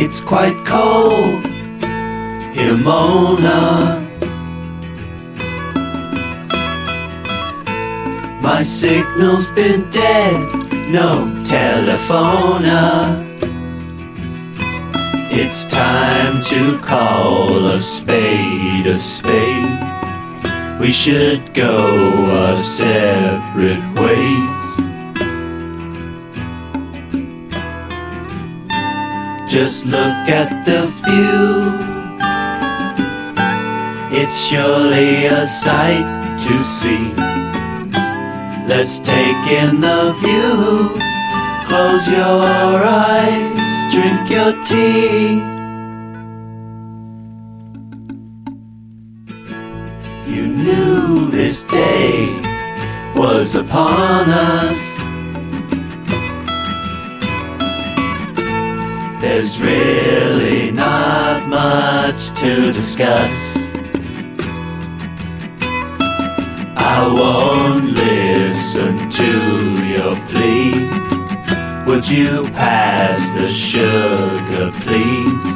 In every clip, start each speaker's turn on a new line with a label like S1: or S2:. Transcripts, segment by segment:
S1: It's quite cold here, Mona. My signal's been dead, no telephona. It's time to call a spade a spade. We should go our separate Just look at the view. It's surely a sight to see. Let's take in the view. Close your eyes, drink your tea. You knew this day was upon us. There's really not much to discuss. I won't listen to your plea. Would you pass the sugar, please?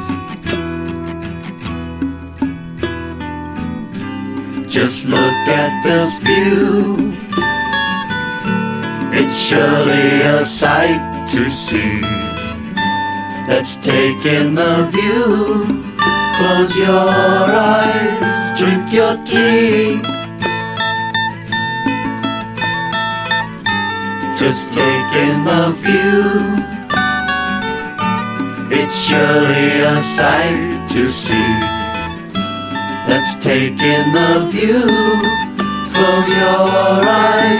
S1: Just look at this view. It's surely a sight to see. Let's take in the view. Close your eyes, drink your tea. Just take in the view. It's surely a sight to see. Let's take in the view. Close your eyes.